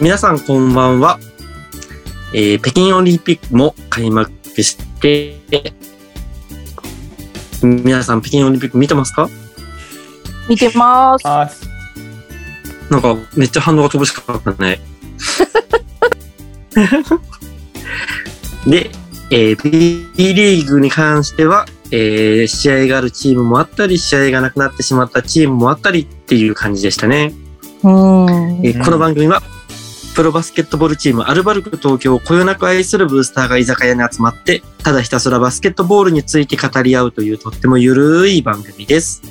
皆さんこんばんは。えー北京オリンピックも開幕して、皆さん北京オリンピック見てますか？見てます。あなんかめっちゃ反応が乏しかったね。で、えー B リーグに関しては、えー試合があるチームもあったり、試合がなくなってしまったチームもあったりっていう感じでしたね。うん。えーこの番組は、プロバスケットボールチームアルバルク東京をこよなく愛するブースターが居酒屋に集まって、ただひたすらバスケットボールについて語り合うというとってもゆるい番組です。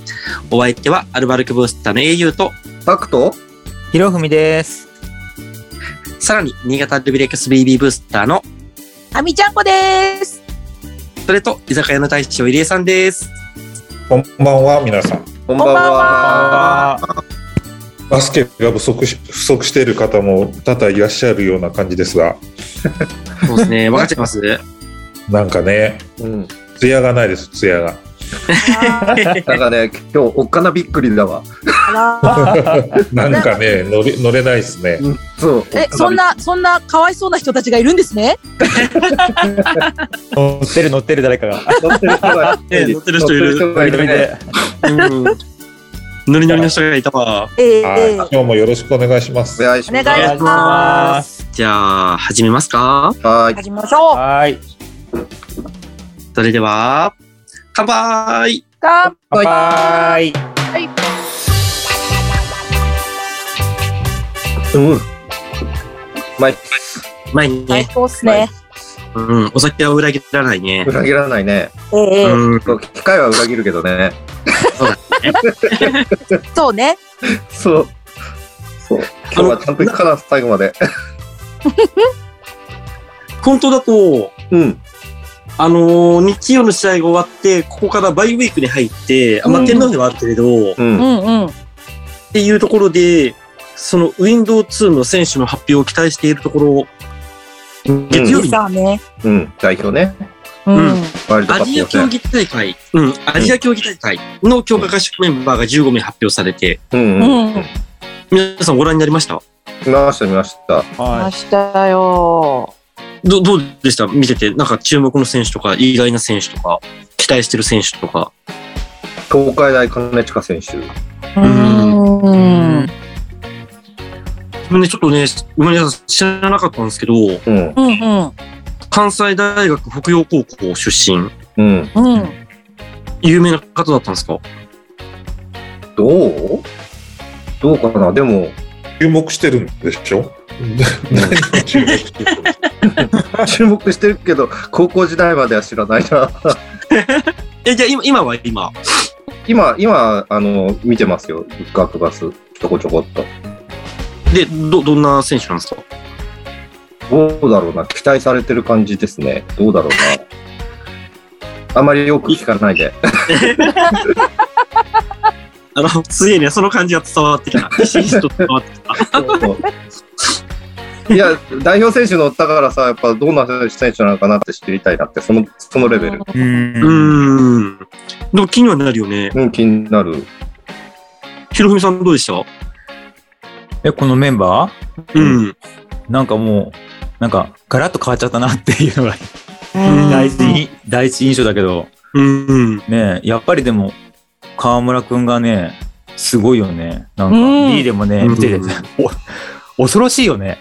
お相手はアルバルクブースターの英雄と、タクトひろふみです。さらに新潟ルビレックス BB ブースターの、あみちゃんこです。それと居酒屋の大将入江さんです。こんばんは、皆さん。こんばんは。あバスケが不足し不足している方も多々いらっしゃるような感じですが、そうですね。わかっちゃいます？なんかね、うん。ツヤがないです、ツヤが。なんかね、今日おっかなびっくりだわ。なんかね、乗れ乗れないですね。そう。え、そんな、そんなかわいそうな人たちがいるんですね？乗ってる乗ってる誰かが。乗ってる人がえ乗ってる人いる乗ってる人がいるね。うん。ノリノリの人がいたわ。ええはい、今日もよろしくお願いします。お願いします。お願いします。じゃあ、始めますか？はい。始めましょう。はい。それでは、乾杯乾乾杯。うん。うまい。前に最ね、高っすね。うん、お酒は裏切らないね。裏切らないね。ええうん、機械は裏切るけどね。そうね。そう。そう。今日はちゃんと行くから、最後まで。本当だと、うん。あのー日曜の試合が終わって、ここからバイウィークに入って、あまあ、うん天皇ではあるけれど、っうん。うんうん。ていうところで、その Windows2 の選手の発表を期待しているところ、月曜日。うん。代表ね。ううんアジア競。技大会、うん、アジア競技大会の強化合宿メンバーが15名発表されて、うん。ううん。ん。皆さんご覧になりました？見ました、見ました。はましたよ。どどうでした？見てて、なんか注目の選手とか、意外な選手とか、期待してる選手とか。東海大金近選手。うん。うん自分でちょっとね、今皆さん知らなかったんですけど、うん。うん。関西大学北洋高校出身、うん。うん。有名な方だったんですか？どう？どうかな？でも、注目してるんでしょ？何を注目してるの注目してるけど、高校時代までは知らないな。え、じゃあ今、今は今？今、今、あの、見てますよ。学バス。ちょこちょこっと。で、ど、どんな選手なんですか？どうだろうな。期待されてる感じですね。どうだろうな。あまりよく聞かないで。あの、すげえね、その感じが伝わってきた。伝わってきた。いや、代表選手乗ったからさ、やっぱどんな選手なのかなって知りたいなって、その、そのレベル。い。う。うんーん。でも気にはなるよね。うん、気になる。ひろふみさんどうでした？え、このメンバうん。ーなんかもう、なんか、ガラッと変わっちゃったなっていうのが、ん第一に、第一印象だけど、うん。ねやっぱりでも、河村くんがね、すごいよね。なんか、うん B でもね、うん見てて、お恐ろしいよね。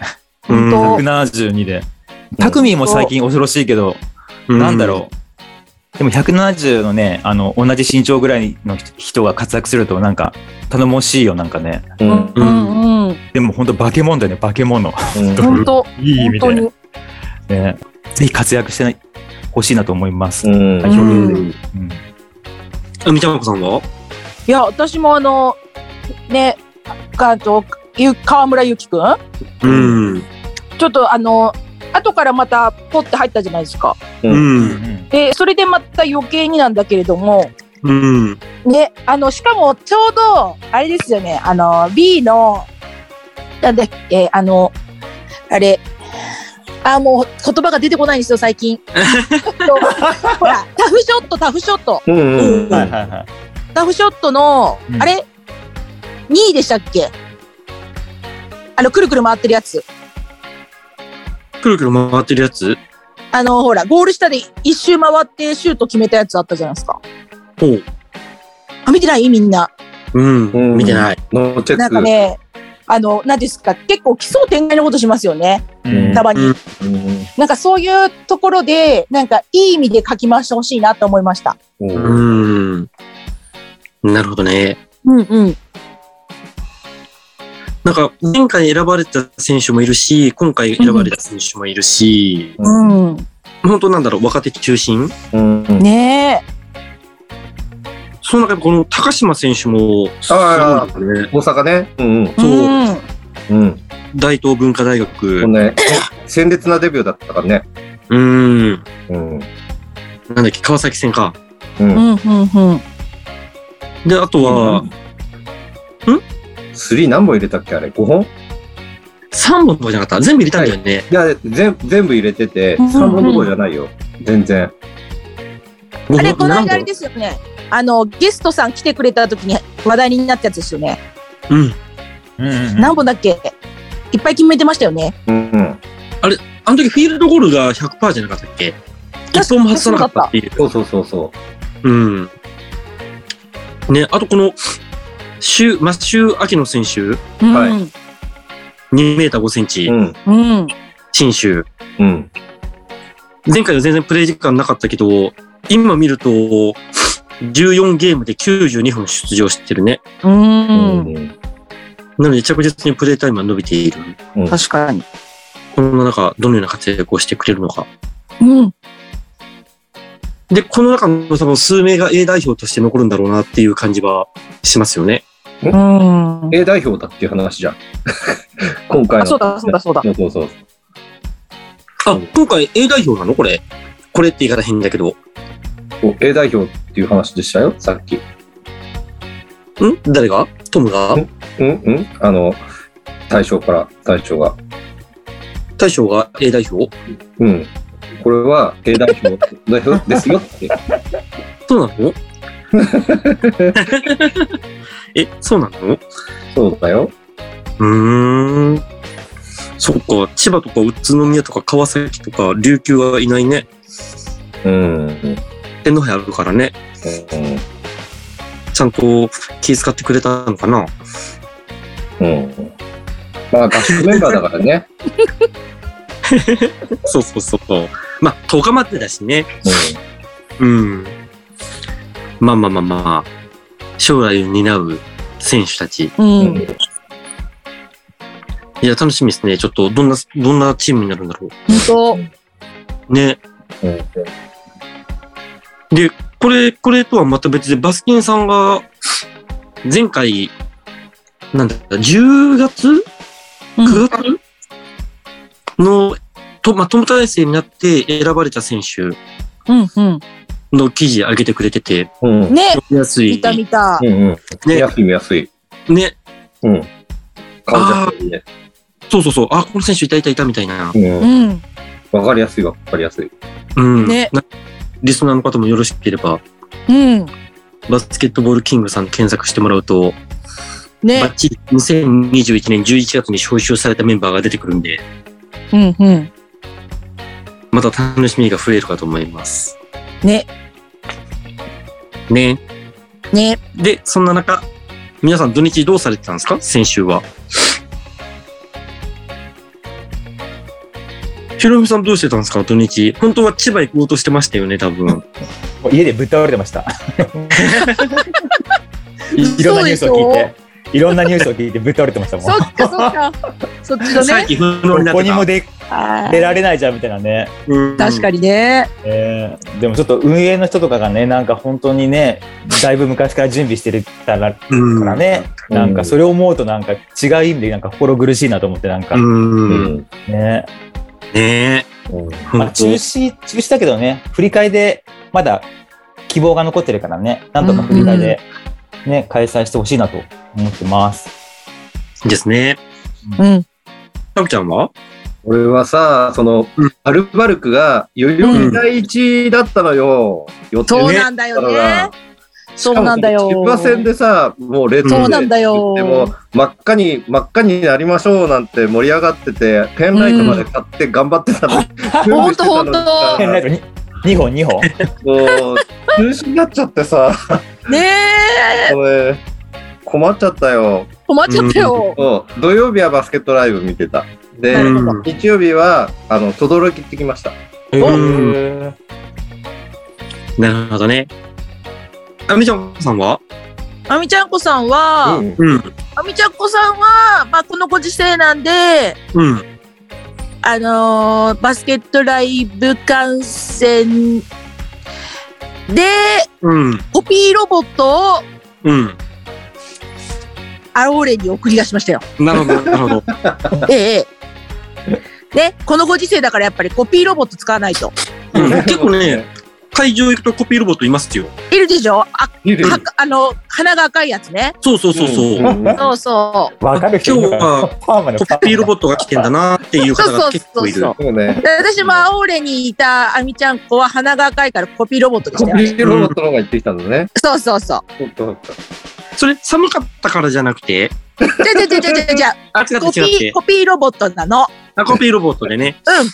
うん本172で。タクミーも最近恐ろしいけど、なんだろう。でも170のね、あの、同じ身長ぐらいの人が活躍するとなんか頼もしいよ、なんかね。うん。うん。でも本当化け物だよね、化け物。うん 本当。いい意味で。ね、ぜひ活躍してほしいなと思います。うん。代表でうんうんあ、みちゃまこさんは？いや、私もあの、ね、かと、ゆ河村ゆきくん？うん。ちょっとあの、後からまたポッて入ったじゃないですか。う。うんんで、それでまた余計になんだけれども、うん。ね、あの、しかもちょうど、あれですよね、あの、B の、なんだっけ、あの、あれ、あ、もう言葉が出てこないんですよ、最近。とほら、タフショット、タフショット。タフショットの、うんあれ ?2 位でしたっけ？あの、くるくる回ってるやつ。くるくる回ってるやつ？あの、ほら、ゴール下で一周回ってシュート決めたやつあったじゃないですか。ほう。あ、見てない？みんな。うん。うん見てない。ノーチェック。なんかね、あの、なんですか、結構奇想天外なことしますよね。うんたまに。うんうんなんかそういうところで、なんかいい意味で書き回してほしいなと思いました。うんうん。なるほどね。うんうん。なんか前回選ばれた選手もいるし、今回選ばれた選手もいるし、うん、本当なんだろう、若手中心、うん、ねえ。その中でこの高島選手もすごいね、ね、大阪ね。うんうん。そう。うん。大東文化大学。ね、鮮烈なデビューだったからね。うん。うん。なんだっけ、川崎戦か。うん。うんうんうん。で、あとは、うん、うん？3何本入れたっけ？あれ ?5 本 ?3 本とかじゃなかった全部入れたんだよね。はい、いや全部入れてて、3本どころじゃないよ。全然。あれ、この間あれですよね。あの、ゲストさん来てくれた時に話題になったやつですよね。うん。うんうんうん、何本だっけ？いっぱい決めてましたよね。うん、うん。あれ、あの時フィールドゴールが100%じゃなかったっけ？一本も外さなかったっていう。そうそうそうそう。うん。ね、あとこの、シュ、マシュー・アキノ選手、うん。はい2メーター5センチう。、うん。うん。信州。うん。前回は全然プレイ時間なかったけど、今見ると、14ゲームで92分出場してるね。う。うんん。なので着実にプレイタイムは伸びている。うん確かに。この中、どのような活躍をしてくれるのか。うん。で、この中のその数名が A 代表として残るんだろうなっていう感じはしますよね。うん。A 代表だっていう話じゃん。今回の。あ、そうだ、そうだ、そうだ。そうそうそう。あ、今回 A 代表なの？これ。これって言い方変だけど。A 代表っていう話でしたよ、さっき。誰が？トムが？うん？うん？あの、対象から、対象が。大将が A 代表？うん。これは A 代表代表ですよって。そうなの？え、そうなの？そうだよ。うーん。そっか、千葉とか宇都宮とか川崎とか琉球はいないね。うん。うん。天皇杯あるからね。ちゃんと気遣ってくれたのかな？うん。まあ、合宿メンバーだからね。そ うそうそうそう。まあ、10日待ってだしね。ううん。まあまあまあまあ、将来を担う選手たち。うんん。ん。いや、楽しみですね。ちょっと、どんな、どんなチームになるんだろ本う。ね。うん。で、これ、これとはまた別で、バスキンさんが、前回、なんだった、10月？当。?9 月の、と、まあ、友体制になって選ばれた選手うん。うん。の記事上げてくれてて、うん。ね、読みやすい。見た見たう。ん。うん。ね安い見やすい。ね。うん。感じやすいね。そうそうそう。あ、この選手いたいたいたみたいな。うん。うん。わかりやすいわかりやすい。うん。ねなリスナーの方もよろしければ、うん。バスケットボールキングさん検索してもらうと、バねッ。チリ2021年11月に招集されたメンバーが出てくるんで、うん。うん。また楽しみが増えるかと思います。ね。ね。ね。で、そんな中、皆さん土日どうされてたんですか？先週は。ひろみさんどうしてたんですか？土日。本当は千葉行こうとしてましたよね、多分。家でぶっ倒れてました。い いろんなニュースを聞いて、いろんなニュースを聞いてぶっ倒れてましたもん。そっかそっか。そっちのね。どこ。にも出あ出られないじゃんみたいなね。うん確かにね。えーでもちょっと運営の人とかがね、なんか本当にね、だいぶ昔から準備してるからかうんらね、うんなんかそれを思うとなんか違う意味でなんか心苦しいなと思ってなんか。ね。ね。まあ中止、中止だけどね、振り替えでまだ希望が残ってるからね、なんとか振り替えでね、開催してほしいなと思ってます。ですね。うん。たぶちゃんは？俺はさ、そのうん、アルバルクが代々木第一だったのよ。予定そうなんだよね。そうなんだよ千葉戦でさ、もうレッドそうなんだよでも真っ赤に、真っ赤になりましょうなんて盛り上がってて、ペンライトまで買って頑張ってたのに、ほんとほんとペンライトに2本2本。もう、中止になっちゃってさ、ねえ、これ、困っちゃったよ。困っちゃったよ。そう土曜日はバスケットライブ見てた。で、うん日曜日は、あの、轟行ってきました。うんなるほどね。あみちゃんさんは？あみちゃんこさんは、うんうん。あみちゃんこさんは、まあ、このご時世なんで、うん。あのーバスケットライブ観戦で、うん。コピーロボットをうん。アローレに送り出しましたよ。なるほど、なるほど。ええ。ね、このご時世だからやっぱりコピーロボット使わないと。うん結構ね、会場行くとコピーロボットいますよ。いるでしょ？あ、いるはあの、鼻が赤いやつね。そうそうそうそう。そうそわかる今日パーマのコピーロボットが来てんだなっていう方が結構いる。そうそうねう。。で私もアオーレにいたあみちゃん子は鼻が赤いからコピーロボットでしコピ。ーロボットの方が行ってきたのね。そうそうそう。それ寒かったからじゃなくて、じゃじゃじゃじゃじゃじゃあ、コピー、。コピーロボットなの。あ、コピーロボットでね。うん。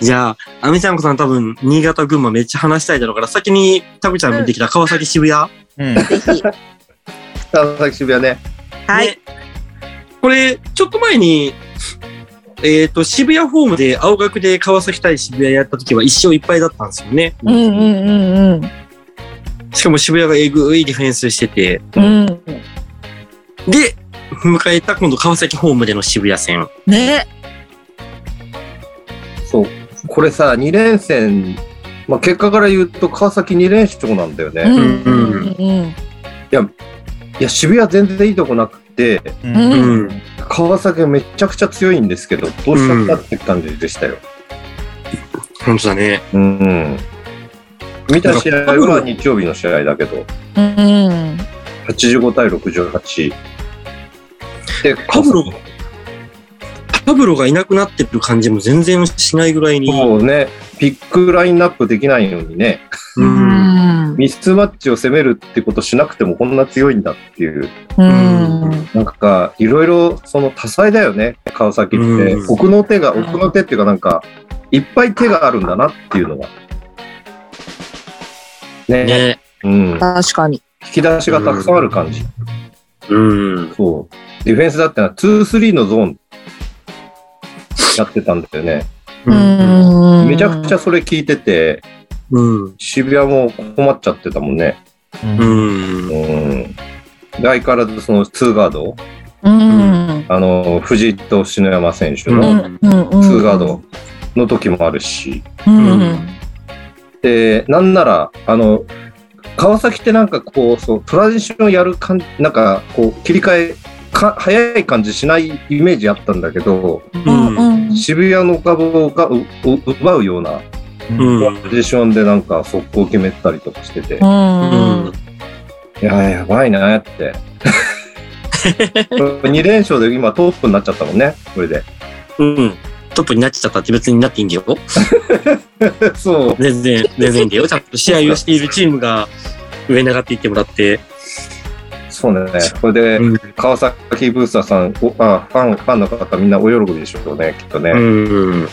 じゃあ、アミちゃんこさん多分、新潟、群馬めっちゃ話したいだろうから、先にタクちゃん見てきた川崎、渋谷。うん。ぜひ。川崎渋谷ね。はい。ねこれ、ちょっと前に、えっ、と、渋谷ホームで青学で川崎対渋谷やった時は一勝いっぱいだったんですよね。うんうんうんうん。しかも渋谷がえぐいディフェンスしてて、うん。で、迎えた今度川崎ホームでの渋谷戦。ね。そう。これさ、2連戦、まあ、結果から言うと川崎2連勝なんだよね。うんうんうんいや、渋谷全然いいとこなくて、うんうんうん。川崎がめちゃくちゃ強いんですけど、どうしちゃったって感じでしたよ。本当だね。うん。見た試合は日曜日の試合だけど、うん。85対68。で、パブロが、パブロがいなくなってる感じも全然しないぐらいに。そうね、ピックラインナップできないのにね、ううん。ん。ミスマッチを攻めるってことしなくてもこんな強いんだっていう、うん。なんか、いろいろその多彩だよね、川崎って。うん奥の手が、奥の手っていうかなんか、いっぱい手があるんだなっていうのが。ね。ね。うん。確かに。引き出しがたくさんある感じ。うん。そう。ディフェンスだってのは2-3のゾーンやってたんだよね。うん。めちゃくちゃそれ聞いてて、うん。渋谷も困っちゃってたもんね。うん。うん。で相変わらずその2ガード、うん。あの、藤井と篠山選手うのん。うん。2ガードの時もあるし、うん。で、なんなら、あの、川崎ってなんかこう、そう、トランジションやる感じ、なんかこう、切り替え、か早い感じしないイメージあったんだけど、うん。うん。渋谷の株がうう奪うようなうん。ポジションでなんか速攻決めたりとかしてて、いうん。や、やばいなって。2連勝で今トップになっちゃったもんね、これで。うん。トップになっちゃったって別になっていいんだよ。そう。全然、全然いいんだよ。ちゃんと試合をしているチームが上に上がっていってもらって。そうね。これで、うん。川崎ブースターさん、おあファン、ファンの方みんなお喜びでしょうね、きっとね。うん。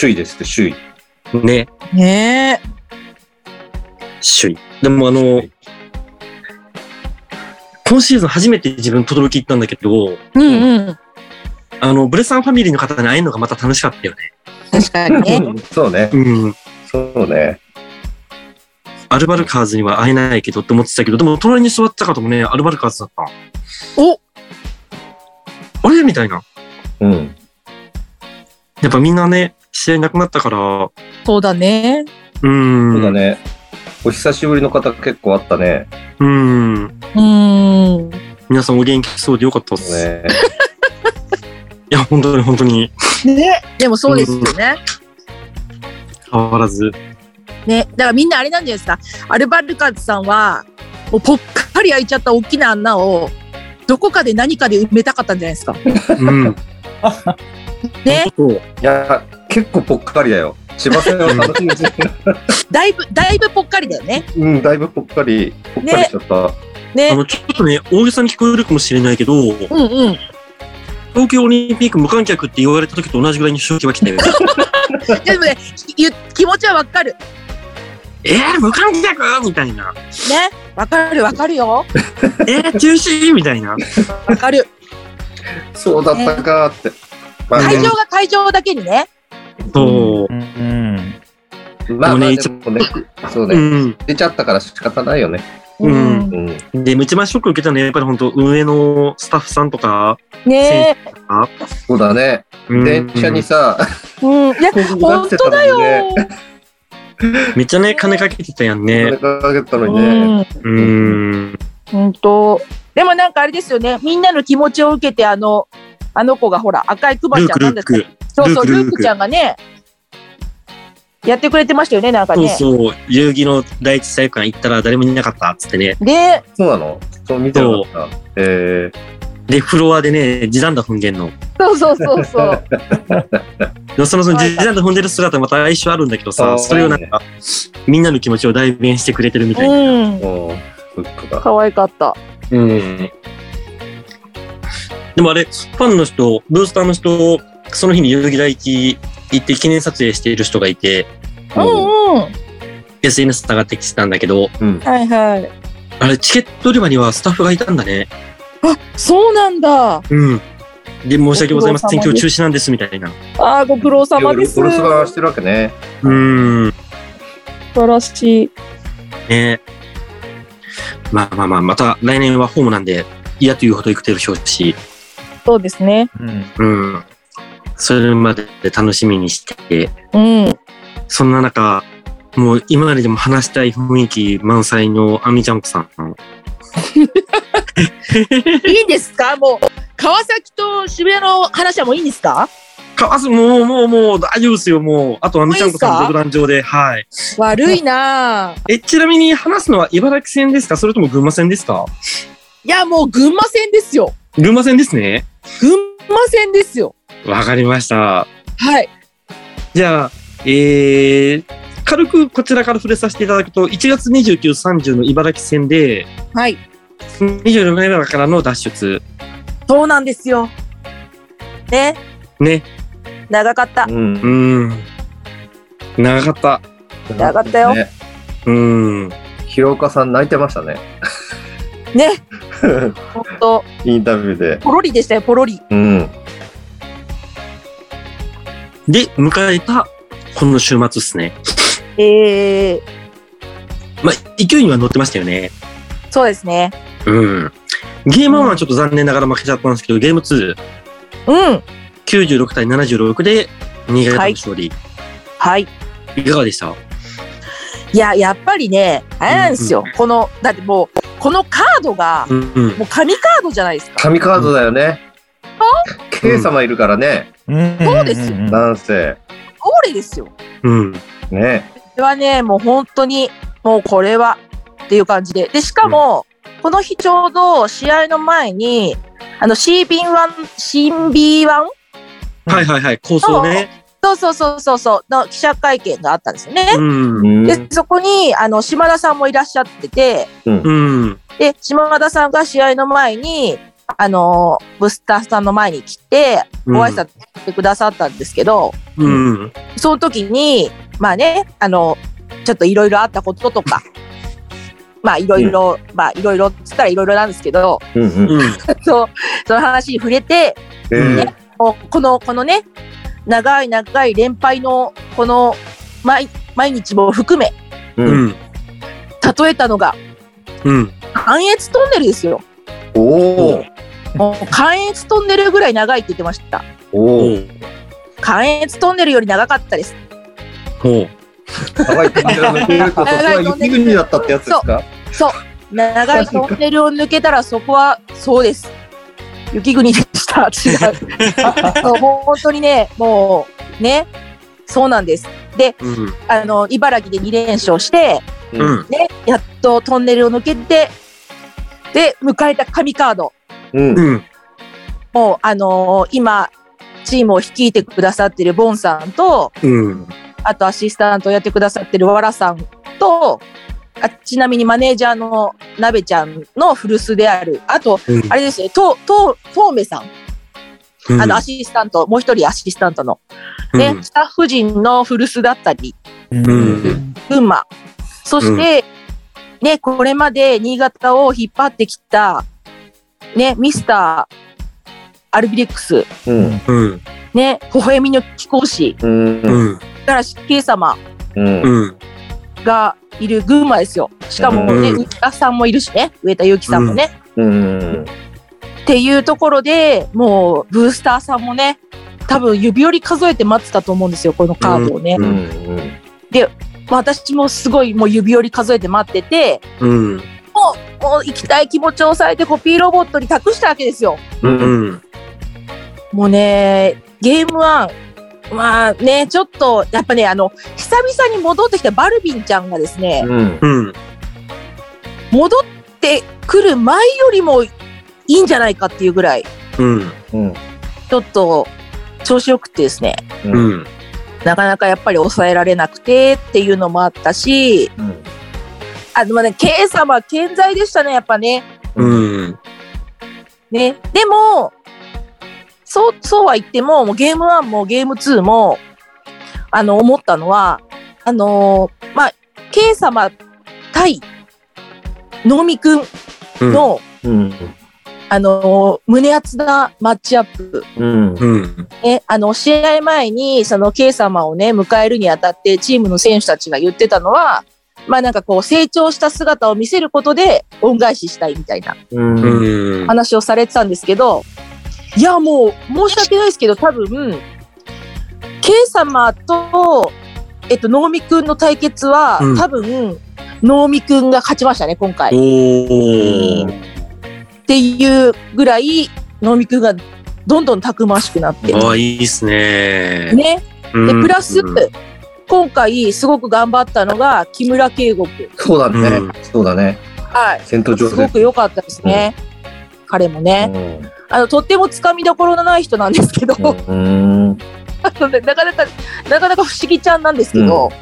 首位ですって、首位。ね。ね首位。でもあの、今シーズン初めて自分、轟行ったんだけど、うんうん。あの、ブレさんファミリーの方に会えるのがまた楽しかったよね。確かにね。そうね。うん。そうね。アルバルカーズには会えないけどって思ってたけど、でも隣に座ってた方もね、アルバルカーズだった。おあれ？みたいな。うん。やっぱみんなね、試合なくなったから、そうだね。うん。そうだ。ね。お久しぶりの方結構あったね。うん。うん。皆さんお元気そうでよかったっす。ね いや、本当に本当にね。でもそうですよね。変わらず。ね。だからみんなあれなんじゃないですか。アルバルカーズさんは、もうぽっかり開いちゃった大きな穴を、どこかで何かで埋めたかったんじゃないですか。うん。ね。そう。いや、結構ぽっかりだよ。千葉戦を楽。だいぶ、だいぶぽっかりだよね。うん、だいぶぽっかり、ぽっかりしちゃった。あね。の、ちょっとね、大げさに聞こえるかもしれないけど、うんうん。東京オリンピック無観客って言われた時と同じぐらいに正気は来たよ。でもね、ゆ気持ちはわかる。えー、無観客？みたいな。ね。わかるわかるよ。えー、中止？みたいな。わかる。そうだったかーって。まあ会場が会場だけにね。そう。うん。まあ、まあ、でもねでもね、そううね、ん。出ちゃったから仕方ないよね。うんうん。で、一番ショック受けたのはやっぱり本当運営のスタッフさんとか、ねそうだね。うん電車にさ、え。うん。いや、本当だよ。めっちゃね、金かけてたやん金ね。かけたのにうね。ん。うん。本当。でもなんかあれですよね。みんなの気持ちを受けて、あの、あの子がほら、赤いクマちゃんなんですかク。そうそう、ルークちゃんがね、やってくれてましたよね、なんかそうね。そう。遊戯の第一体育館行ったら誰もいなかったっつってね。で、そうなの？そう見てなかった。えで、フロアでね、地団打踏んでんの。そうそうそうそう。でそのその地団打踏んでる姿また相性あるんだけどあさ、ーそれをなんか、みんなの気持ちを代弁してくれてるみたいな。うん。フックが。可愛かった。うん。でもあれ、ファンの人、ブースターの人、その日に代々木第一行って記念撮影している人がいて、うんうん。SNS 上がってきてたんだけど、うん。はいはい。あれ、チケット売り場にはスタッフがいたんだね。あ、そうなんだ。うん。で、申し訳ございません。今日中止なんです、みたいな。あーご苦労様です。お留守番してるわけね。うん。素晴らしい。ねまあまあまあ、また来年はホームなんで、嫌というほど行くてるでしょうし、そうですね。うん。うん。それまで楽しみにして、うん。そんな中、もう今まででも話したい雰囲気満載のアミちゃんこさん。いいんですか？もう、川崎と渋谷の話はもういいんですか？かわす、もう、もう、もう、大丈夫ですよ、もう。あと、アミちゃんこさん独壇場で、はい。悪いなぁ。え、ちなみに話すのは茨城戦ですか？それとも群馬戦ですか？いや、もう群馬戦ですよ。群馬戦ですね。群馬戦ですよ。わかりました。はい。じゃあ、えー、軽くこちらから触れさせていただくと、1月29、30の茨城戦で、はい。26年目からの脱出。そうなんですよ。ね。ね。長かった。うんう。ん。長かった。長かったよねうん。広岡さん泣いてましたね。ね。ほんと、インタビューで。ポロリでしたよ、ポロリ。うん。で、迎えた、この週末っすね。えー、まあ、勢いには乗ってましたよね。そうですね。うん。ゲーム1はちょっと残念ながら負けちゃったんですけど、ゲーム2、うん。96対76で、新潟の勝利。はい。い、かがでした？いや、やっぱりね、あれなんですよ。この、だってもう、このカードが、うんうん。もう神カードじゃないですか。神カードだよね。K 様いるからね、そうですよん男性。俺ですよ。うん。ね。これはね、もう本当に、もうこれはっていう感じで。で、しかも、この日ちょうど試合の前に、あの CB1、CB1? はいはいはい。構想ね。そうそうそうそうそう、の記者会見があったんですよね。うん。うんで、そこに、あの、島田さんもいらっしゃってて、うん。で、島田さんが試合の前に、あの、ブスターさんの前に来て、ご挨拶してくださったんですけど、うん。その時に、まあね、あの、ちょっといろいろあったこととか、まあいろいろ、まあいろいろっつったらいろいろなんですけど、うんうん。うん。そう、その話に触れて、えーもうこの、このね、長い長い連敗の、この、毎、毎日も含め、う。うんん。例えたのが、うん。関越トンネルですよ。おお。もう関越トンネルぐらい長いって言ってました。おお。関越トンネルより長かったです。ほう。長いトンネル抜けると、そこは雪国だったってやつですか？そう。長いトンネルを抜けたらそこは、そうです。雪国でした。違う。そうもう本当にね、もう、ね、そうなんです。で、うん。あの、茨城で2連勝して、うん。ね、やっとトンネルを抜けて、で、迎えた神カード。うん。うん。もう、あのー今、チームを率いてくださってるボンさんと、うん。あとアシスタントをやってくださってるわらさんと、あちなみにマネージャーのなべちゃんの古巣である、あと、うん。あれですね、と、と、とうめさん、うん。あの、アシスタント、もう一人アシスタントの、ね、うん。スタッフ陣の古巣だったり、うん。群馬、そして、ね、これまで新潟を引っ張ってきた、ね、ミスター、アルビレックス、うん。うん。ね、微笑みの貴公子、うん。うん。からし圭様うん。うん。がいる群馬ですよ。しかもね、うん上田さんもいるしね、上田祐樹さんもね。うん。っていうところでもう、ブースターさんもね、多分指折り数えて待ってたと思うんですよ、このカードをね。うん。まあ私もすごいもう指折り数えて待ってて、うん。もう、行きたい気持ちを抑えてコピーロボットに託したわけですよ。う。うんん。もうね、ゲームワン、まあね、ちょっと、やっぱね、あの、久々に戻ってきたバルビンちゃんがですね、うん。うん。戻ってくる前よりもいいんじゃないかっていうぐらい、うん。うん。ちょっと調子よくてですね、ううん。ん。なかなかやっぱり抑えられなくてっていうのもあったし、あ、でもね、ケイ様健在でしたね、やっぱね。うん。ね。でも、そう、そうは言っても、もうゲーム1もゲーム2も、あの、思ったのは、あのーまあ、ケイ様対、能見くんうん。の、うん。あのー胸熱なマッチアップ。うん。うん。ね、あの、試合前に、その、ケイ様をね、迎えるにあたって、チームの選手たちが言ってたのは、まあなんかこう、成長した姿を見せることで、恩返ししたいみたいな。話をされてたんですけど、いや、もう、申し訳ないですけど、多分、ケイ様と、えっと、能見くんの対決は、うん多分、能見くんが勝ちましたね、今回。っ。ていうぐらい、能見くんがどんどんたくましくなって。ああ、いいっすね。ね。で、うんプラス、今回すごく頑張ったのが木村圭吾君。そうだねうん。そうだね。はい。戦闘上すごく良かったですね。彼もね。手。あの、とってもつかみどころのない人なんですけど、うん。あのねなかなか、なかなか不思議ちゃんなんですけど、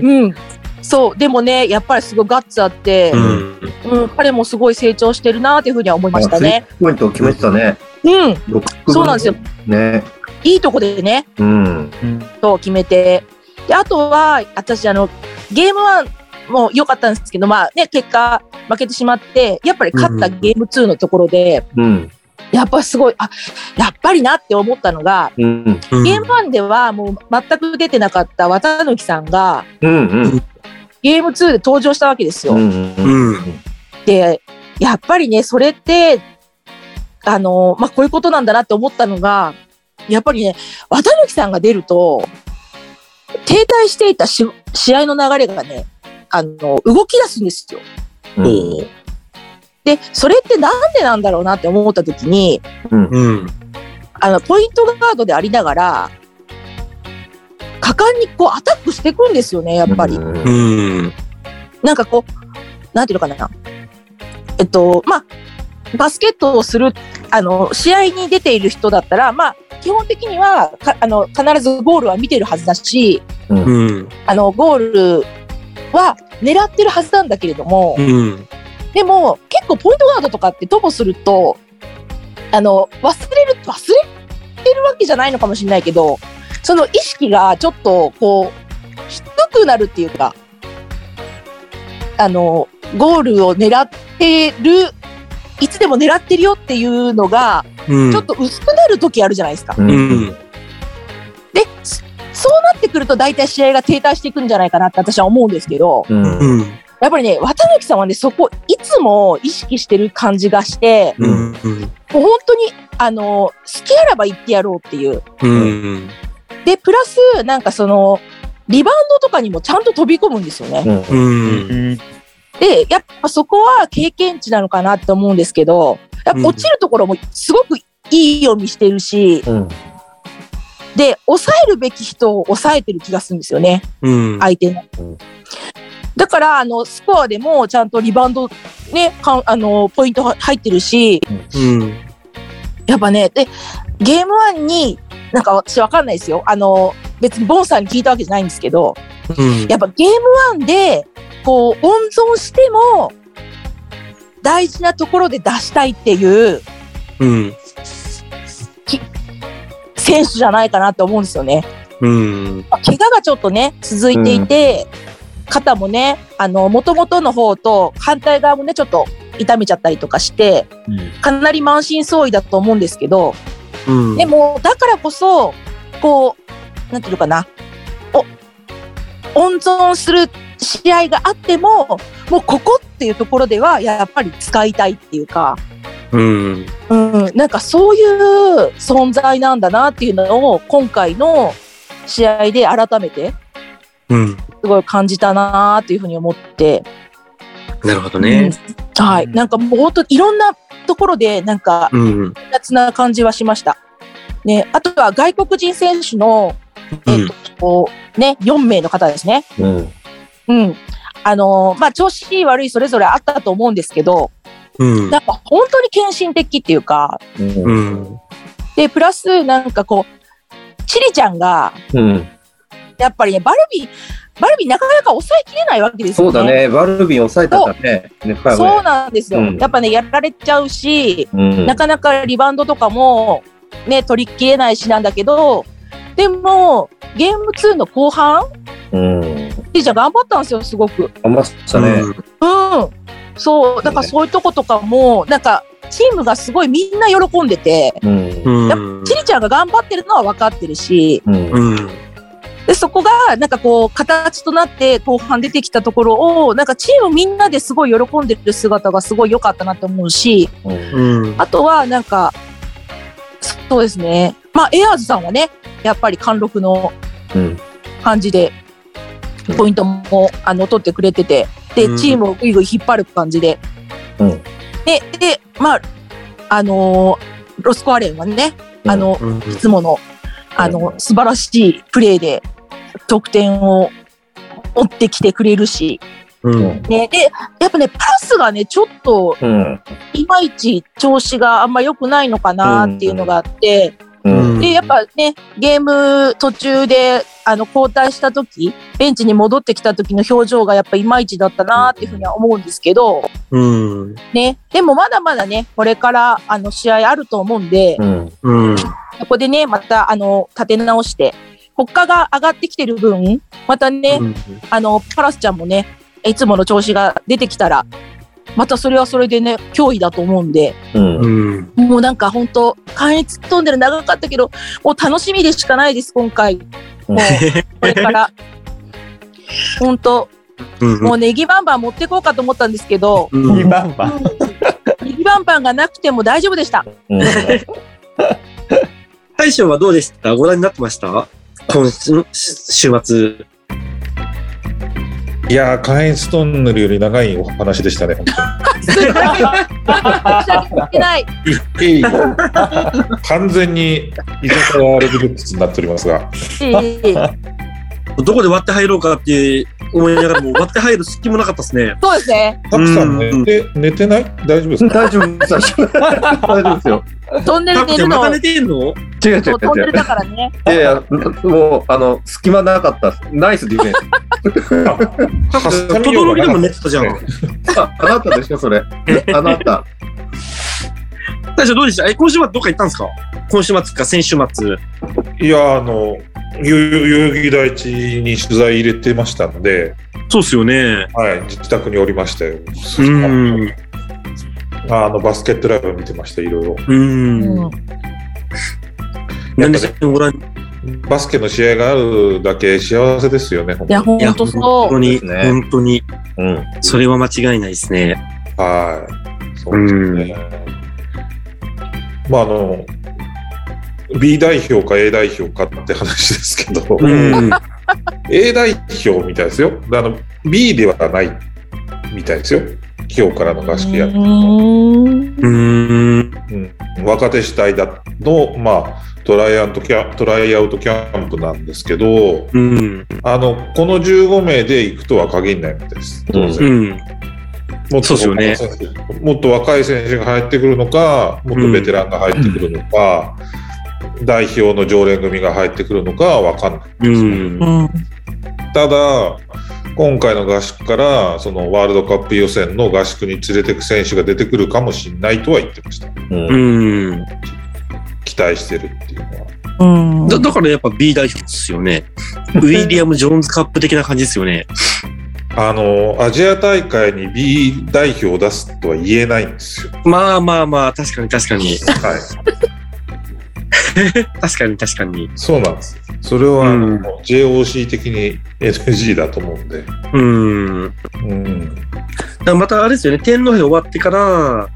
うん。そう。でもね、やっぱりすごいガッツあってう、ん。うん、彼もすごい成長してるなっていうふうには思いましたね。ポイントを決めてたね。うん。六そうなんですよ。ね。いいとこでね、うん。そう決めて。で、あとは、私、あの、ゲーム1も良かったんですけど、まあね、結果負けてしまって、やっぱり勝ったゲーム2のところで、うん。やっぱすごい、あ、やっぱりなって思ったのが、うん。ゲーム1ではもう全く出てなかった綿貫さんが、うん。ゲーム2で登場したわけですよ。うん。うん。で、やっぱりね、それって、あの、まあ、こういうことなんだなって思ったのが、やっぱりね、綿貫さんが出ると、停滞していたし試合の流れがね、あの、動き出すんですよ。おー。で、それってなんでなんだろうなって思った時に、うん。あの、ポイントガードでありながら、果敢にこうアタックしていくんですよね、やっぱり。うん。なんかこう、なんていうのかな。えっと、まあ、バスケットをする、あの、試合に出ている人だったら、まあ、基本的には、かあの、必ずゴールは見てるはずだし、うん。あの、ゴールは狙ってるはずなんだけれども、うん。でも、結構ポイントガードとかってともすると、あの、忘れる、忘れてるわけじゃないのかもしれないけど、その意識がちょっと、こう、低くなるっていうか、あの、ゴールを狙ってる、いつでも狙ってるよっていうのが、うん。ちょっと薄くなる時あるじゃないですか。ううん。ん。で、そそうなってくると大体試合が停滞していくんじゃないかなって私は思うんですけど、うん。うん。やっぱりね、綿貫さんはね、そこいつも意識してる感じがして、うん。もう本当に、あの、好きあらば言ってやろうっていう。うん。で、プラス、なんかその、リバウンドとかにもちゃんと飛び込むんですよね。うん。で、やっぱそこは経験値なのかなって思うんですけど、やっぱ落ちるところもすごくいい読みしてるし、うん。で、抑えるべき人を抑えてる気がするんですよね、うん。相手のうん。だから、あの、スコアでもちゃんとリバウンド、ね、かんあの、ポイントが入ってるし、うん。やっぱね、で、ゲーム1に、なんか私わかんないですよ。あの、別にボンさんに聞いたわけじゃないんですけど、うん。やっぱゲームワンで、こう、温存しても、大事なところで出したいっていううん。選手じゃないかなって思うんですよね。うん。まあ怪我がちょっとね、続いていて、肩もね、あの、元々の方と反対側もね、ちょっと痛めちゃったりとかして、かなり満身創痍だと思うんですけど、うん。でも、だからこそ、こう、なんていうのかな、お、温存する試合があっても、もうここっていうところでは、やっぱり使いたいっていうか、うん。うん、なんかそういう存在なんだなっていうのを、今回の試合で改めて、うん。すごい感じたなっていうふうに思って、なるほどね。うんはい。なんかもう本当いろんなところで、なんか、うん。複雑な感じはしました。ね、あとは外国人選手の、えっ、と、こうね、4名の方ですね。うん。うん。あのーまあ、調子いい悪いそれぞれあったと思うんですけど、うん。なんか本当に献身的っていうか、うん。うん。で、プラスなんかこう、チリちゃんが、うん。やっぱりね、バルビー、バルビーなかなか抑えきれないわけですよね。そうだね。バルビン抑えたからね。ね深いそうなんですよ、うんやっぱね、やられちゃうし、うん。なかなかリバウンドとかもね、取りきれないしなんだけど、でも、ゲーム2の後半、うん。チリちゃん頑張ったんですよ、すごく。頑張ったね。うん。そう、だからそういうとことかも、なんか、チームがすごいみんな喜んでて、うん。うん。チリちゃんが頑張ってるのは分かってるし、うん。うん。で、そこが、なんかこう、形となって後半出てきたところを、なんかチームみんなですごい喜んでる姿がすごい良かったなって思うし、うん。あとは、なんか、そうですね。まあ、エアーズさんはね、やっぱり貫禄のうん。感じで、ポイントも、あの、取ってくれてて、でう、んチームをぐいぐい引っ張る感じで。うんで、で、まあ、あのーロスコアレンはね、あの、うん。いつもの、あの、素晴らしいプレーで、得点を追ってきてくれるし、うん。ね、で、やっぱね、パスがね、ちょっと、うん。いまいち調子があんま良くないのかなっていうのがあって、うん。で、やっぱね、ゲーム途中で、あの、交代した時、ベンチに戻ってきた時の表情がやっぱいまいちだったなっていうふうには思うんですけど、うん。ね、でもまだまだね、これから、あの、試合あると思うんで、うん。うん。そこでね、また、あの、立て直して、他が上がってきてる分、またね、あの、パラスちゃんもね、いつもの調子が出てきたら、またそれはそれでね、脅威だと思うんで、うん。うん。もうなんか本当関越トンネル長かったけど、もう楽しみでしかないです、今回。もう、これから。本当うん。もうネギバンバン持ってこうかと思ったんですけど、うん2番番。ネギバンバンがなくても大丈夫でした。うん。大将はどうでした？ご覧になってました？今週週末。いやー、関越トンネルより長いお話でしたね、本。当に。完全に居酒屋レベルになっておりますが。ええどこで割って入ろうかって思いながらも割って入る隙もなかったですね。そうですね。タクさんうん寝て、寝てない？大丈夫ですか？大丈夫です。大丈夫ですよ。トンネル寝るの、た寝てんの？違う違うそうトンネル。だからね。いやいや、もう、あの、隙間なかった。ナイスディフェンス。タクちゃん、とどろきでも寝てたじゃん。ああなたでしょ、それ。あなた。大将どうでした？え、今週末どっか行ったんですか？今週末か先週末。いや、あの、代々木第一に取材入れてましたので、そうっすよね。はい、自宅におりましたよ。うん。あの、バスケットライブ見てました、いろいろ。う。うんん。なんでご覧バスケの試合があるだけ幸せですよね、本いや、本そう。当に、ね本当に。うん。それは間違いないですね。はい。そうですね。まあ、あの、B 代表か A 代表かって話ですけど、うん。A 代表みたいですよ。あの、B ではないみたいですよ。今日からの合宿や、うーんうん。うん、若手主体だの、まあ、トライアウトキャトライアウトキャンプなんですけど、うん。あの、この15名で行くとは限らないみたいです。当然。うん。もっとそうですよもっと若い選手が入ってくるのか、もっとベテランが入ってくるのか、代表の常連組が入ってくるのかは分かんない。うん。うん。ただ、今回の合宿から、そのワールドカップ予選の合宿に連れてく選手が出てくるかもしれないとは言ってました。うんうん。期待してるっていうのは。うん。だだからやっぱ B 代表ですよね。ウィリアム・ジョーンズカップ的な感じですよね。あの、アジア大会に B 代表を出すとは言えないんですよ。まあまあまあ、確かに確かに。はい。確かに確かに。そうなんです。それは、うん JOC 的に NG だと思うんで。うん。うん。またあれですよね、天皇杯終わってから、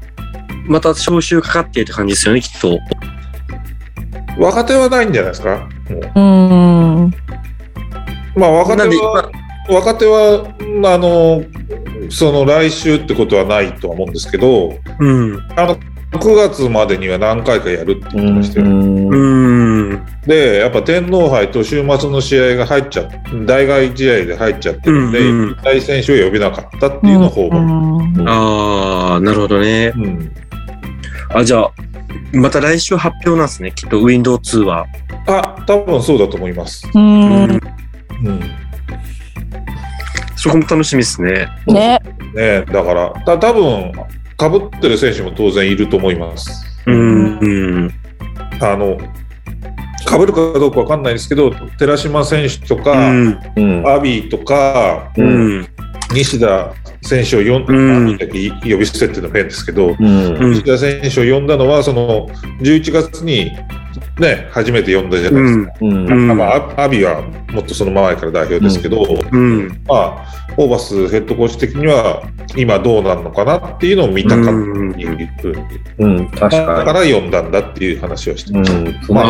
また招集かかってって感じですよね、きっと。若手はないんじゃないですか？もううん。まあ若手は、若手は、あの、その来週ってことはないとは思うんですけど、うん。あの、9月までには何回かやるって言ってましたよ。うん。で、やっぱ天皇杯と週末の試合が入っちゃっ代替試合で入っちゃってるんで、うんうん大選手を呼べなかったっていうのを報う道。んああ、なるほどね。うんあ、じゃあ、また来週発表なんですね、きっと Windows 2は。あ、多分そうだと思います。うん。うん。そこも楽しみですね。ね。ねだから、た多分かぶってる選手も当然いると思います。うん。うん。あの、かぶるかどうかわかんないですけど、寺島選手とか。アビーとか。西田選手を呼んだ、呼び捨てっていうのは変ですけど、西田選手を呼んだのは、その11月に、ね、初めて呼んだじゃないですか。うん。うんまあ、アアビはもっとその前から代表ですけど、うん。まあ、ホーバスヘッドコーチ的には、今どうなるのかなっていうのを見たかったっていうふうに、うん。確だかから呼んだんだっていう話をしてに。ました。うん。そうね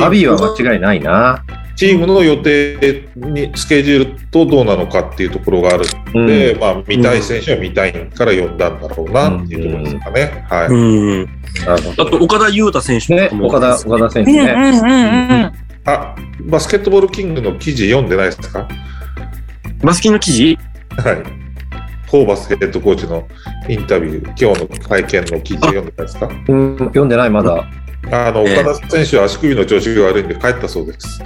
あアビーは間違いないな。チームの予定に、スケジュールとどうなのかっていうところがあるうんので、まあ、見たい選手は見たいから呼んだんだろうなっていうところですかね。はい。あと、岡田優太選手ね。岡田、岡田選手うんうんね。うんあ、バスケットボールキングの記事読んでないですか？バスキンの記事？はい。ホーバスヘッドコーチのインタビュー、今日の会見の記事読んでないですか？うん。読んでない、まだ。あの、ええ岡田選手は足首の調子が悪いんで帰ったそうです。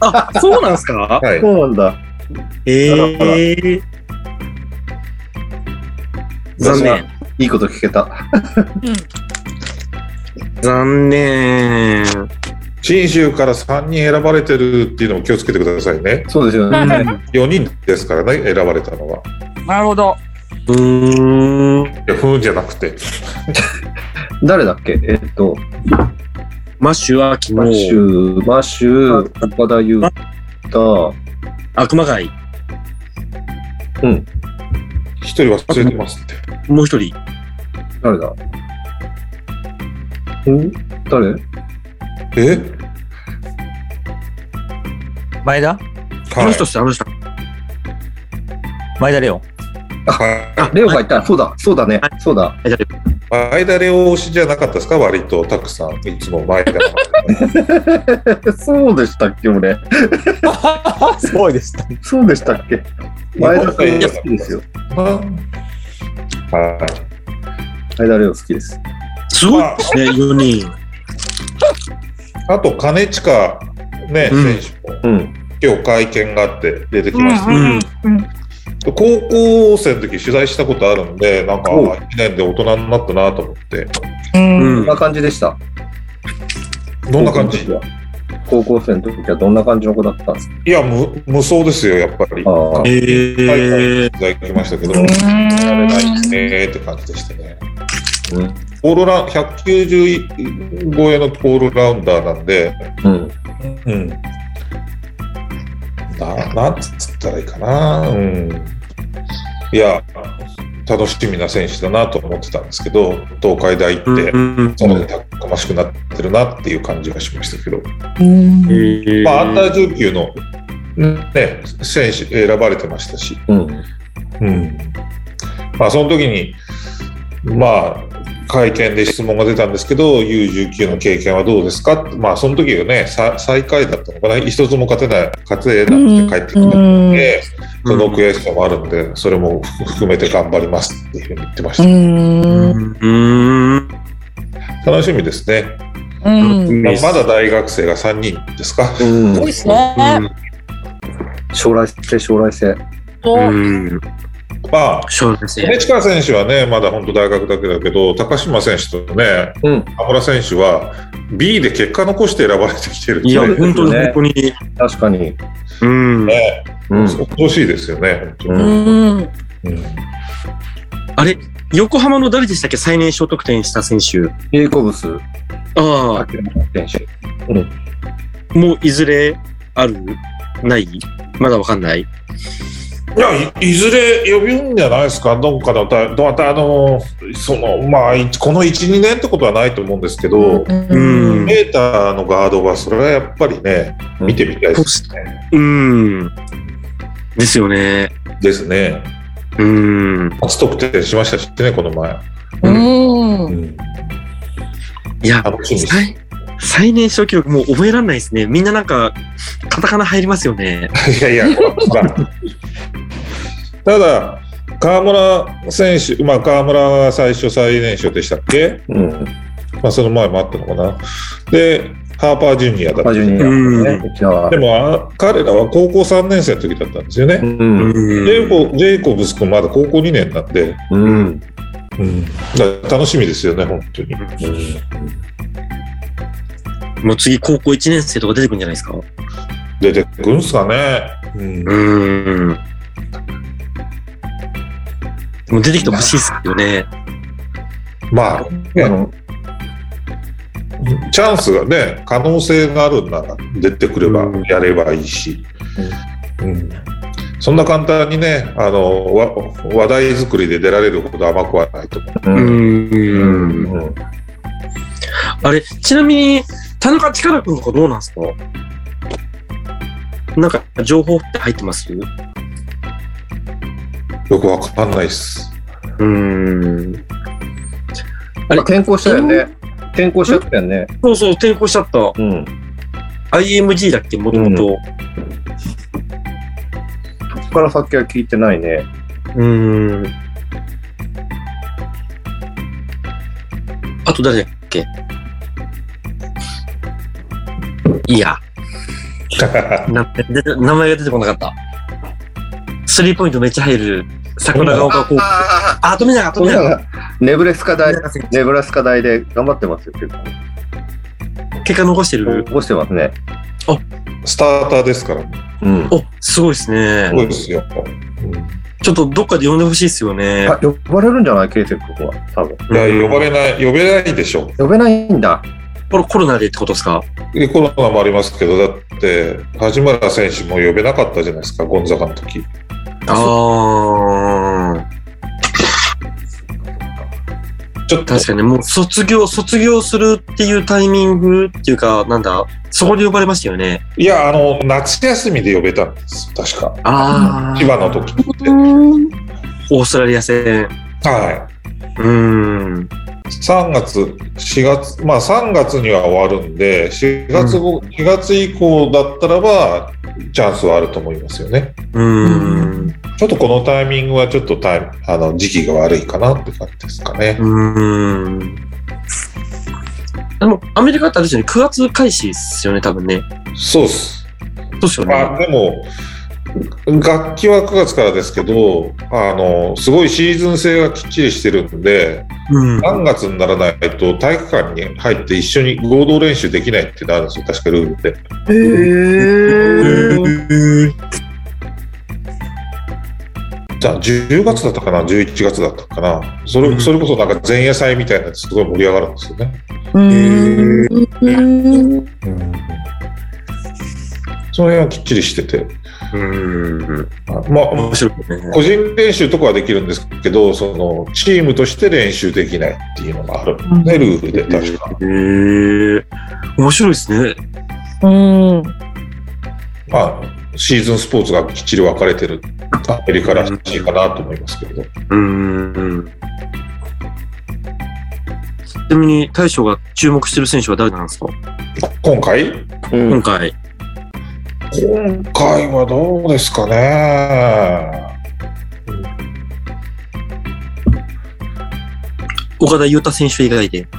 あ、そうなんですか？はい。そうなんだ。ええ残念。いいこと聞けた。残念。信州から3人選ばれてるっていうのも気をつけてくださいね。そうですよね。4人ですからね、選ばれたのは。なるほど。うーん。いや、ふーんじゃなくて。誰だっけ？えっと、マッシュは昨マッシ日、ュ、マッシュ、岡田侑大、悪魔街、一人忘れてますって。もう一人。誰だ？ん？誰？え？前田？はいあの人っす、あの人。前田レオ。はいレオがいた。そうだ、そうだね。そうだ。前田レオ推しじゃなかったですか？割とたくさん。いつも前田。そうでしたっけ、俺。そうでした。そうでしたっけ？前田君好きですよ。はい。前田レオ好きです。すごいですね、4人。あと、金近ね、うん選手もうん。今日会見があって出てきました、うんうんうん高校生の時取材したことあるんで、なんかおう1年で大人になったなと思って。うんな感じでしたどんな感じ？高校生の時はどんな感じの子だったんですか？いや、無無双ですよ、やっぱり。ああええ海外取材来ましたけど、うんやれないねって感じでしたね。うん。オールラウン190超えのオールラウンダーなんで、うん。うん。ななんつったらいいかな。うん。いや、楽しみな選手だなと思ってたんですけど、東海大行って、うんそのたくましくなってるなっていう感じがしましたけど、うんええまあ、アンダー19の、ね、選手選ばれてましたし、うん。うん。まあ、その時に、まあ、会見で質問が出たんですけど、U19 の経験はどうですか？ってまあ、その時がね、さ最下位だったのかな、一つも勝てない、勝てなくて帰ってきたので、その悔しさもあるんで、それも含めて頑張りますっていうふうに言ってましうた。んうん。楽しみですね。うん。ままだ大学生が3人ですか？うんすごいですね。将来性、将来性。うん。まあ、そうですね。金近選手はね、まだ本当大学だけだけど、高島選手とね、うん。田村選手は B で結果残して選ばれてきてるいや、本当に本当に。確かに。うん。ね、うん。恐ろしいですよね、本当うに。うん。うんあれ、横浜の誰でしたっけ？最年少得点した選手。ジェイコブス、あ選手。あ、もういずれある？ない？まだわかんないいやい、いずれ呼ぶんじゃないですか、どっかのた、またあの、その、まあ、いこの1、2年ってことはないと思うんですけど、うんメーターのガードは、それはやっぱりね、見てみたいですね。うん。ですよね。ですね。うん。初得点しましたしね、この前。うん。いや、楽しみです。最最年少記録もう覚えられないですね。みんななんか、カタカナ入りますよね。いやいや、まあただ、河村選手、まあ、河村が最初最年少でしたっけ？うん。まあ、その前もあったのかな。で、ハーパージュニアだった。んで。もあ、彼らは高校3年生の時だったんですよね。うん。ジェイコジェイコブス君まだ高校2年なんで、うん。だから楽しみですよね、本当に。もう次高校1年生とか出てくるんじゃないですか？出てくるんすかね。うんうん。でも出てきてほしいですよね。まあ、あの、チャンスがね、可能性があるんなら出てくればうんやればいいし、うんそんな簡単にね、あのわ話題作りで出られるほど甘くはないと思う。う。うんん。うん。あれ、ちなみに、田中力君とかどうなんですか？なんか情報って入ってます？よくわかんないです。うん。あれ転校したよね。転校しちゃったよね。そうそう、転校しちゃった。うん。IMG だっけ、もともと。そこから先は聞いてないね。うん。あと誰だっけ？いいや。名前が出てこなかった。スリーポイントめっちゃ入る桜ヶ丘高校。ああ、富永、富永。ネブレスカ大、ネブラスカ大で頑張ってますよ、結構。結果残してる？残してますね。スターターですから、うん。お、すごいですねす。ごいですよ。ちょっとどっかで呼んでほしいですよね。あ、呼ばれるんじゃない？ケイセックは。多分。いや、呼ばれない、呼べないでしょ。呼べないんだ。これコロナでってことですか？でコロナもありますけど、だって、八村選手も呼べなかったじゃないですか、ゴンザカの時。ああ。ちょっと、確かに、もう卒業、卒業するっていうタイミングっていうか、なんだ、そこで呼ばれましたよね。いや、あの、夏休みで呼べたんです、確か。あ千葉の時って。オーストラリア戦。はうーん。い。3月、4月、まあ3月には終わるんで、4月後、4月以降だったらば、チャンスはあると思いますよね。うーん。ちょっとこのタイミングはちょっとタイムあの時期が悪いかなって感じですかね。うーん。でも、アメリカってあれですよね、9月開始ですよね、多分ね。そうっす。そうですよまあ、ね。でも、楽器は9月からですけど、あの、すごいシーズン性がきっちりしてるんで、うん。3月にならないと体育館に入って一緒に合同練習できないってなるんですよ、確かルールで。へー。じゃあ10月だったかな、11月だったかな。それそれこそなんか前夜祭みたいなやつすごい盛り上がるんですよね。うーん。その辺はきっちりしてて。うん。まあ、面白いね。個人練習とかはできるんですけど、そのチームとして練習できないっていうのがあるんで、ルールで確か。へえ。面白いですね。うん。まあ、シーズンスポーツがきっちり分かれてるアメリカらしいかなと思いますけど。うーん。ちなみに大将が注目してる選手は誰なんですか？今回？うん今回。今回はどうですかね？岡田優太選手以外で。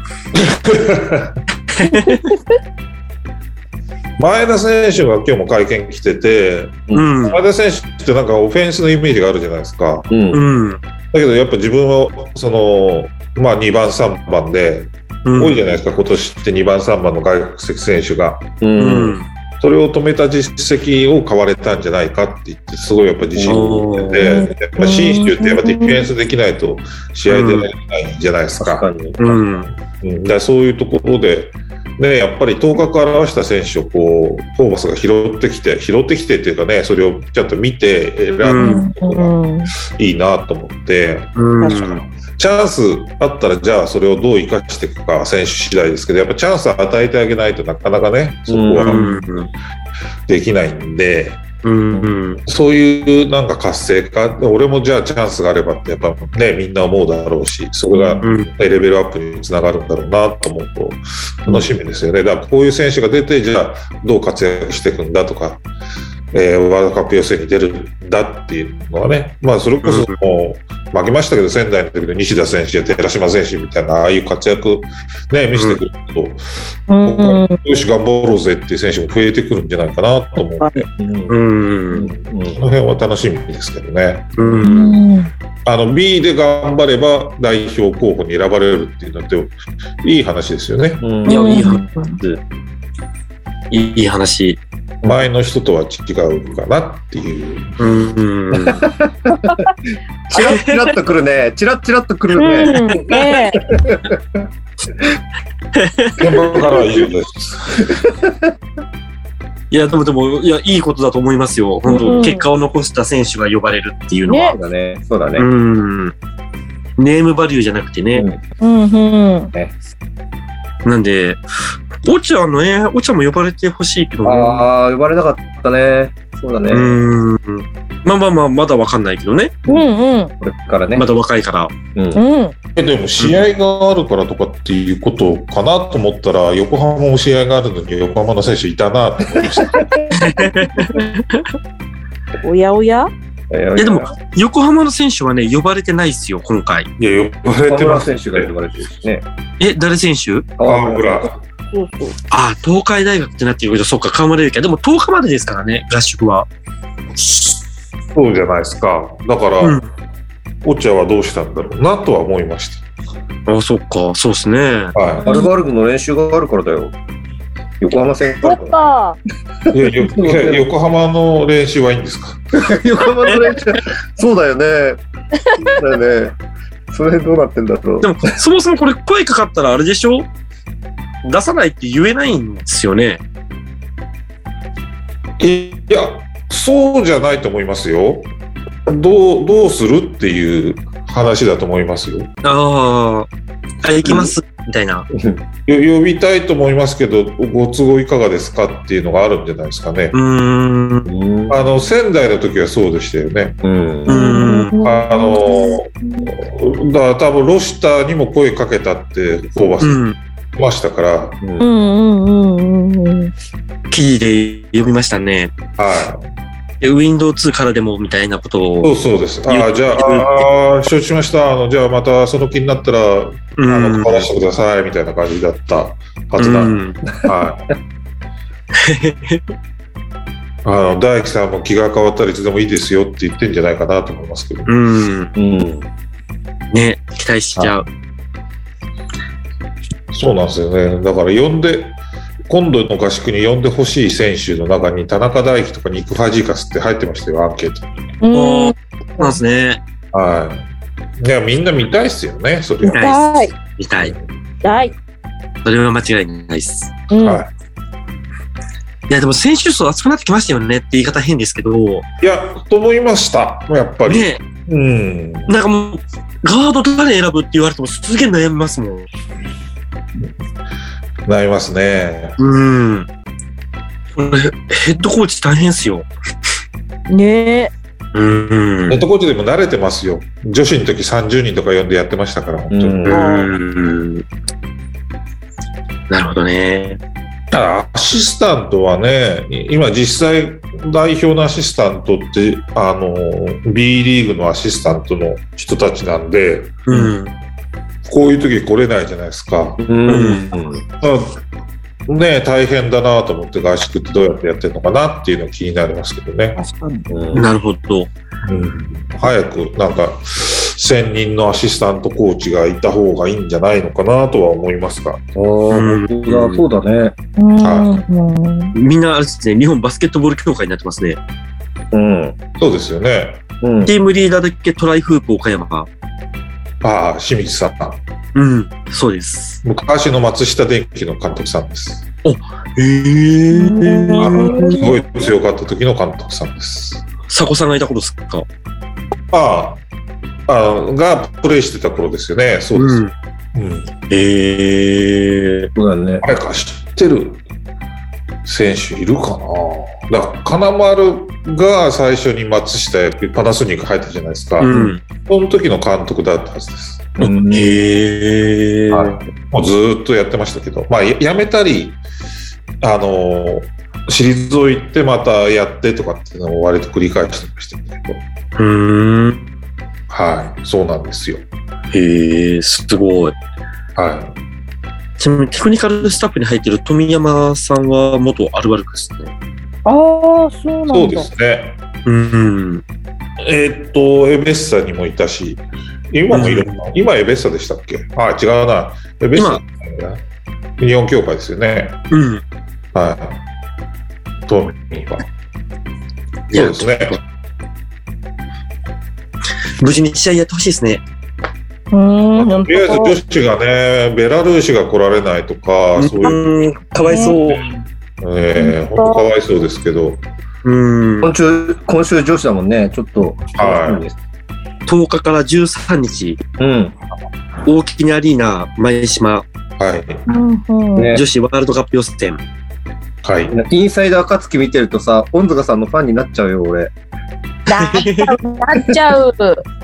前田選手が今日も会見来てて、うん。前田選手ってなんかオフェンスのイメージがあるじゃないですか。うん。うん。だけどやっぱ自分は、その、まあ2番、3番で、多いじゃないですか、今年って2番、3番の外国籍選手が。う。うんん。それを止めた実績を買われたんじゃないかって言って、すごいやっぱ自信を持ってて、やっぱ新州ってやっぱディフェンスできないと試合出ないんじゃないですか。確かに。うん。うん、だからそういうところで、ね、やっぱり頭角を表した選手をこうホーバスが拾ってきて、拾ってきてっていうかね、それをちゃんと見て選うんぶのがいいなと思って、うん。チャンスあったら、じゃあそれをどう生かしていくか、選手次第ですけど、やっぱチャンス与えてあげないとなかなかね、そこは。できないんで、そういうなんか活性化、俺もじゃあチャンスがあればって、やっぱね、みんな思うだろうし、そこが。レベルアップにつながるんだろうなと思うと楽しみですよね。だからこういう選手が出て、じゃあどう活躍していくんだとか、えーワールドカップ予選に出るんだっていうのはね、まあそれこそもう負けましたけど、仙台の時の西田選手や寺島選手みたいな、ああいう活躍ね、見せてくると、うん。よし、頑張ろうぜっていう選手も増えてくるんじゃないかなと思う。うん。うん。この辺は楽しみですけどね。うん。あの B で頑張れば代表候補に選ばれるっていうのっていい話ですよね。うんいや、いい話。いい話。前の人とは違うかなっていう。うん。チラッチラッとくるね。チラッチラッとくるね。うん。ね現場からは以上です。いや、でも、でも、いや、いいことだと思いますよ。本当、うん結果を残した選手が呼ばれるっていうのは。そうだね。そうだね。うん。ネームバリューじゃなくてね。うん。うん。なんで、オチャのね、オチャも呼ばれてほしいけどね。ああ、呼ばれなかったね。そうだね。うん。まあまあまあ、まだわかんないけどね。うん。うん。これからねま。だ若いから。うん。うん。えでも試合があるからとかっていうことかなと思ったら、横浜も試合があるのに横浜の選手いたなと思いました。おやおや？いやでも、横浜の選手はね、呼ばれてないっすよ、今回。いや、呼ばれ河てます村選手が呼ばれてるしね。え、誰選手？河村。そうそう。あ、東海大学ってなってるけど、そっか、河村ゆきは。でも10日までですからね、合宿は。そうじゃないですか。だから、うん。オチャはどうしたんだろうなとは思いましあ、そっか、そうっすね。た。はアルバルクの練習があるからだよ。横浜戦そっがあるかか。い。いや、よ いや横浜の練習はいいんですか？ら。横浜の練習。そうだよね。そうだよね。それどうなってんだろうで。も、そもそもこれ声かかったらあれでしょ？出さないって言えないんですよね。いや、そうじゃないと思いますよ。どう、どうするっていう話だと思いますよ。ああ、あ、行きます、みたいな。よ呼びたいと思いますけど、ご都合いかがですかっていうのがあるんじゃないですかね。あの、仙台の時はそうでしたよね。あの、だから多分ロシターにも声かけたって、ホーバス言うん。ましたから、うんうんうんうんうん。記事で読みましたね。はい。で Windows2 からでもみたいなことそを。うそうです。ああ、じゃあ、ああ承知しました。あの、じゃあまたその気になったら、あうの、ん。顔出してください、みたいな感じだったはずだ。うんはい。あの、大樹さんも気が変わったらいつでもいいですよって言ってんじゃないかなと思いますけど。うん。うん。ね、期待しちゃう。そうなんですよね。だから呼んで、今度の合宿に呼んでほしい選手の中に田中大輝とかニック・ファジーカスって入ってましたよ、アンケートに。うん。そうなんですね。はい。いや、みんな見たいっすよね、それは。はい。見たい。はい。それは間違いないです。うん。はいいや、でも選手層厚くなってきましたよねって言い方変ですけど、いや、と思いました、やっぱり。ね、うん。なんかもう、ガード誰選ぶって言われてもすげえ悩みますもん。なりますね。うん。これヘッドコーチ大変っすよ。ねうん。ネットコーチでも慣れてますよ。女子の時30人とか呼んでやってましたから、本当に。うんうん。なるほどね。ただアシスタントはね、今実際代表のアシスタントって、あの、B リーグのアシスタントの人たちなんで、うん。こういう時来れないじゃないですか。うん。ね、大変だなと思って合宿ってどうやってやってるのかなっていうの気になりますけどね。確かに。うんなるほど。うん、早くなんか専任のアシスタントコーチがいた方がいいんじゃないのかなとは思いますが。ああ、本当だ、そうだね。うん。みんなあれですね、日本バスケットボール協会になってますね。うん。そうですよね。うん。チームリーダーだけトライフープ岡山。ああ、清水さん。うん、そうです。昔の松下電器の監督さんです。へえあうんすごい強かった時の監督さんです。佐古さんがいた頃ですか？ああ、あがプレイしてた頃ですよね。そうです。ん。うん。へえそうだね。誰か知ってる？選手いるかな？だから金丸が最初に松下へパナソニック入ったじゃないですか。うん。その時の監督だったはずです。うんへえはいもうずーっとやってましたけど、まあ、ややめたり、あのー、退いてまたやってとかっていうのを割と繰り返してましたけど、ん。はい、そうなんですよ。へえすごい。はちなみにテクニカルスタッフに入ってる富山さんは元アルバルクですね。ああ、そうなんい、だ。そうですね。うん。えーっと、エベッサにもいたし、今もいるの？かな、今エベッサでしたっけ？あ、違うな。エベッサ日本協会ですよね。うん。はい。トミーは。そうですね。無事に試合やってほしいですね。うーん、本とりあえず当女子がね、ベラルーシが来られないとか、そういう、うん。かわいそう。えー、本当かわいそうですけど、うん。今週、今週女子だもんね。ちょっと。はい10日から13日、うん。大きなアリーナ前島はい。女子ワールドカップ予選。はい。インサイダー暁見てるとさ、恩塚さんのファンになっちゃうよ、俺。なっちゃう、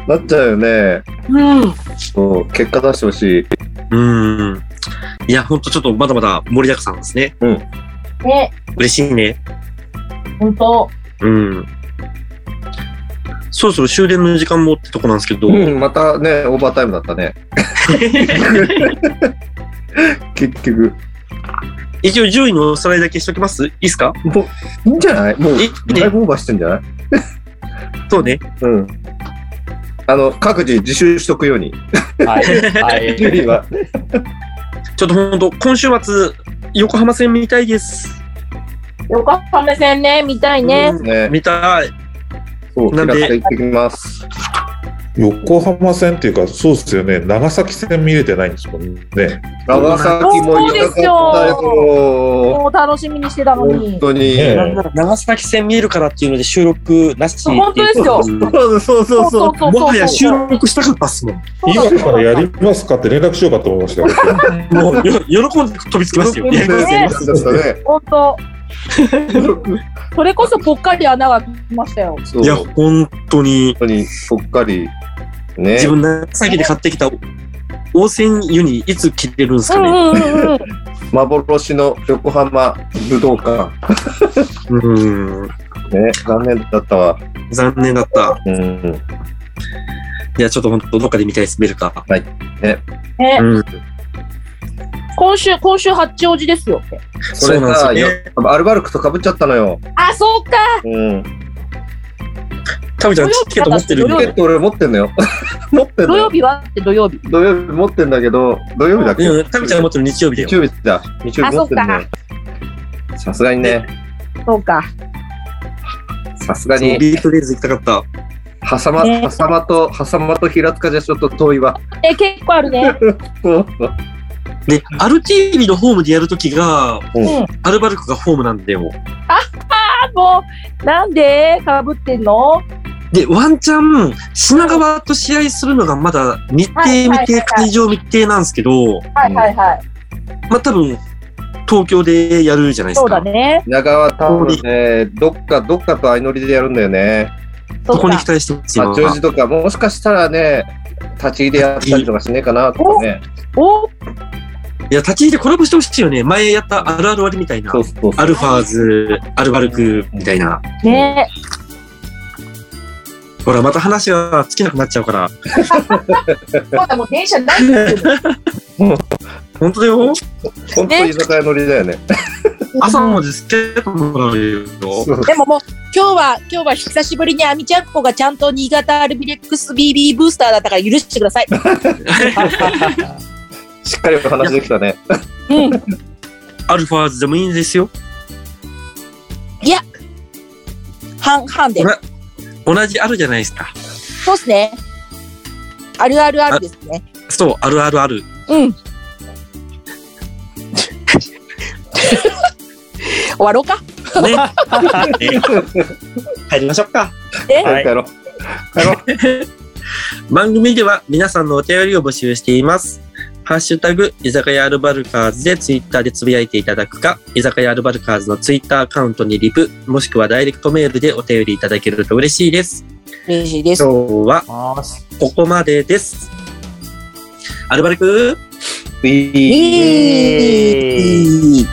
なっちゃう。よね。うん。そう、結果出してほしい。うん。いや、ほんとちょっとまだまだ盛りだくさんですね。ね、嬉しいね。本当。うん。そろそろ終電の時間もってとこなんですけど、うん、またね、オーバータイムだったね。結局。一応10位のおさらいだけしときます？いいですか？もう、いいんじゃない？もう、いいだいぶオーバーしてんじゃない？そうね。うん。あの、各自自習しとくように。はい。はい。ちょっとほんと、今週末、横浜戦見たいです。横浜戦ね、見たいね。ね。見たい。そう、なんで行ってきます。横浜戦っていうか、そうですよね。長崎戦見れてないんですもんね。長崎も行きたかったよ。もう楽しみにしてたの本に。当に。ね長崎戦見えるからっていうので収録なしっていう本当ですようんそうそうそうそう。そうもはや収録したかったっすもん。今からやりますかって連絡しようかと思いました。もうよ喜んで飛びつきますよ。ね。本当。それこそぽっかり穴が開きましたよ。いや、本当に、本当にぽっかり。ね。自分長崎で買ってきた温泉湯にいつ切れるんですかね。うんうんうんうん。幻の横浜武道館。うん。ね。残念だったわ。残念だった。うん。いや、ちょっと本当どっかで見たいです、見るか。ねうん。今週、今週八王子ですよ。それそうなんさ、ですよアルバルクと被っちゃったのよ。あ、そうか。うん。タブちゃん、チケット持ってる土曜日チケット俺持ってんのよ。持ってんのよ。土曜日はって土曜日。土曜日持ってんだけど、土曜日だっけ？うん、タブちゃんが持ってる日曜日だよ。日曜日だ。日曜日持ってんのよ。さすがにね。そうか。さすがに、ビートレイズ行きたかった。はさま、ねはさまと、はさまと平塚じゃちょっと遠いわ。え、結構あるね。そ うで、アルティービのホームでやるときが、うん。アルバルクがホームなんだよ。あ、もう、なんでかぶってんの？で、ワンチャン、品川と試合するのがまだ日程未定、会場未定なんですけど、はいはいはい。まあ多分、東京でやるじゃないですそうだか。ね。稲川多分ね、どっか、どっかと相乗りでやるんだよね。そこに期。待してますよ。八王子とか、もしかしたらね、立ち入りでやったりとかしねえかなとかね。おいや、立ち入りでコラボしてほしいよね。前やったあるある割みたいなそ。うそうそう。アルファーズ、アルバルクみたいな。ねほら、また話が尽きなくなっちゃうから。まだもう電車ないんですよ。本当だよ。本当居酒屋乗りだよね。朝までつけてもらうよ。でももう、今日は、今日は久しぶりにアミちゃんこがちゃんと新潟アルビレックス BB ブースターだったから許してください。しっかりお話できたね。うん。アルファーズでもいいんですよ。半々で同じあるじゃないですか。そうっすね。あるあるあるですね。そう、あるあるある。うん。終わろうか。ね。ね 帰りましょうか。え、はい帰ろう。帰ろう。番組では皆さんのお便りを募集しています。ハッシュタグ、居酒屋アルバルカーズでツイッターでつぶやいていただくか、居酒屋アルバルカーズのツイッターアカウントにリプ、もしくはダイレクトメールでお便りいただけると嬉しいです。嬉しいです。今日はここまでです。アルバルクいいいい